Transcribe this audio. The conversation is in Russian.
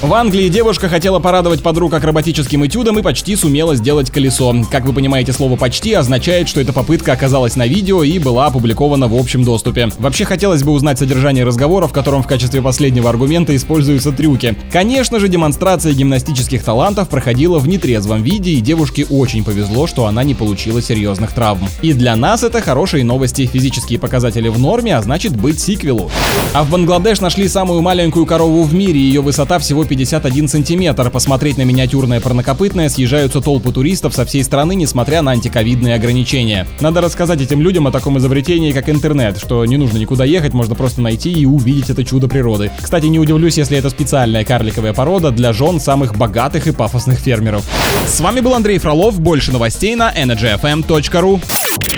В Англии девушка хотела порадовать подруг акробатическим этюдом и почти сумела сделать колесо. Как вы понимаете, слово «почти» означает, что эта попытка оказалась на видео и была опубликована в общем доступе. Вообще хотелось бы узнать содержание разговора, в котором в качестве последнего аргумента используются трюки. Конечно же, демонстрация гимнастических талантов проходила в нетрезвом виде, и девушке очень повезло, что она не получила серьезных травм. И для нас это хорошие новости. Физические показатели в норме, а значит быть сиквелу. А в Бангладеш нашли самую маленькую корову в мире, ее высота всего 51 сантиметр. Посмотреть на миниатюрное парнокопытное съезжаются толпы туристов со всей страны, несмотря на антиковидные ограничения. Надо рассказать этим людям о таком изобретении, как интернет, что не нужно никуда ехать, можно просто найти и увидеть это чудо природы. Кстати, не удивлюсь, если это специальная карликовая порода для жен самых богатых и пафосных фермеров. С вами был Андрей Фролов, больше новостей на energyfm.ru.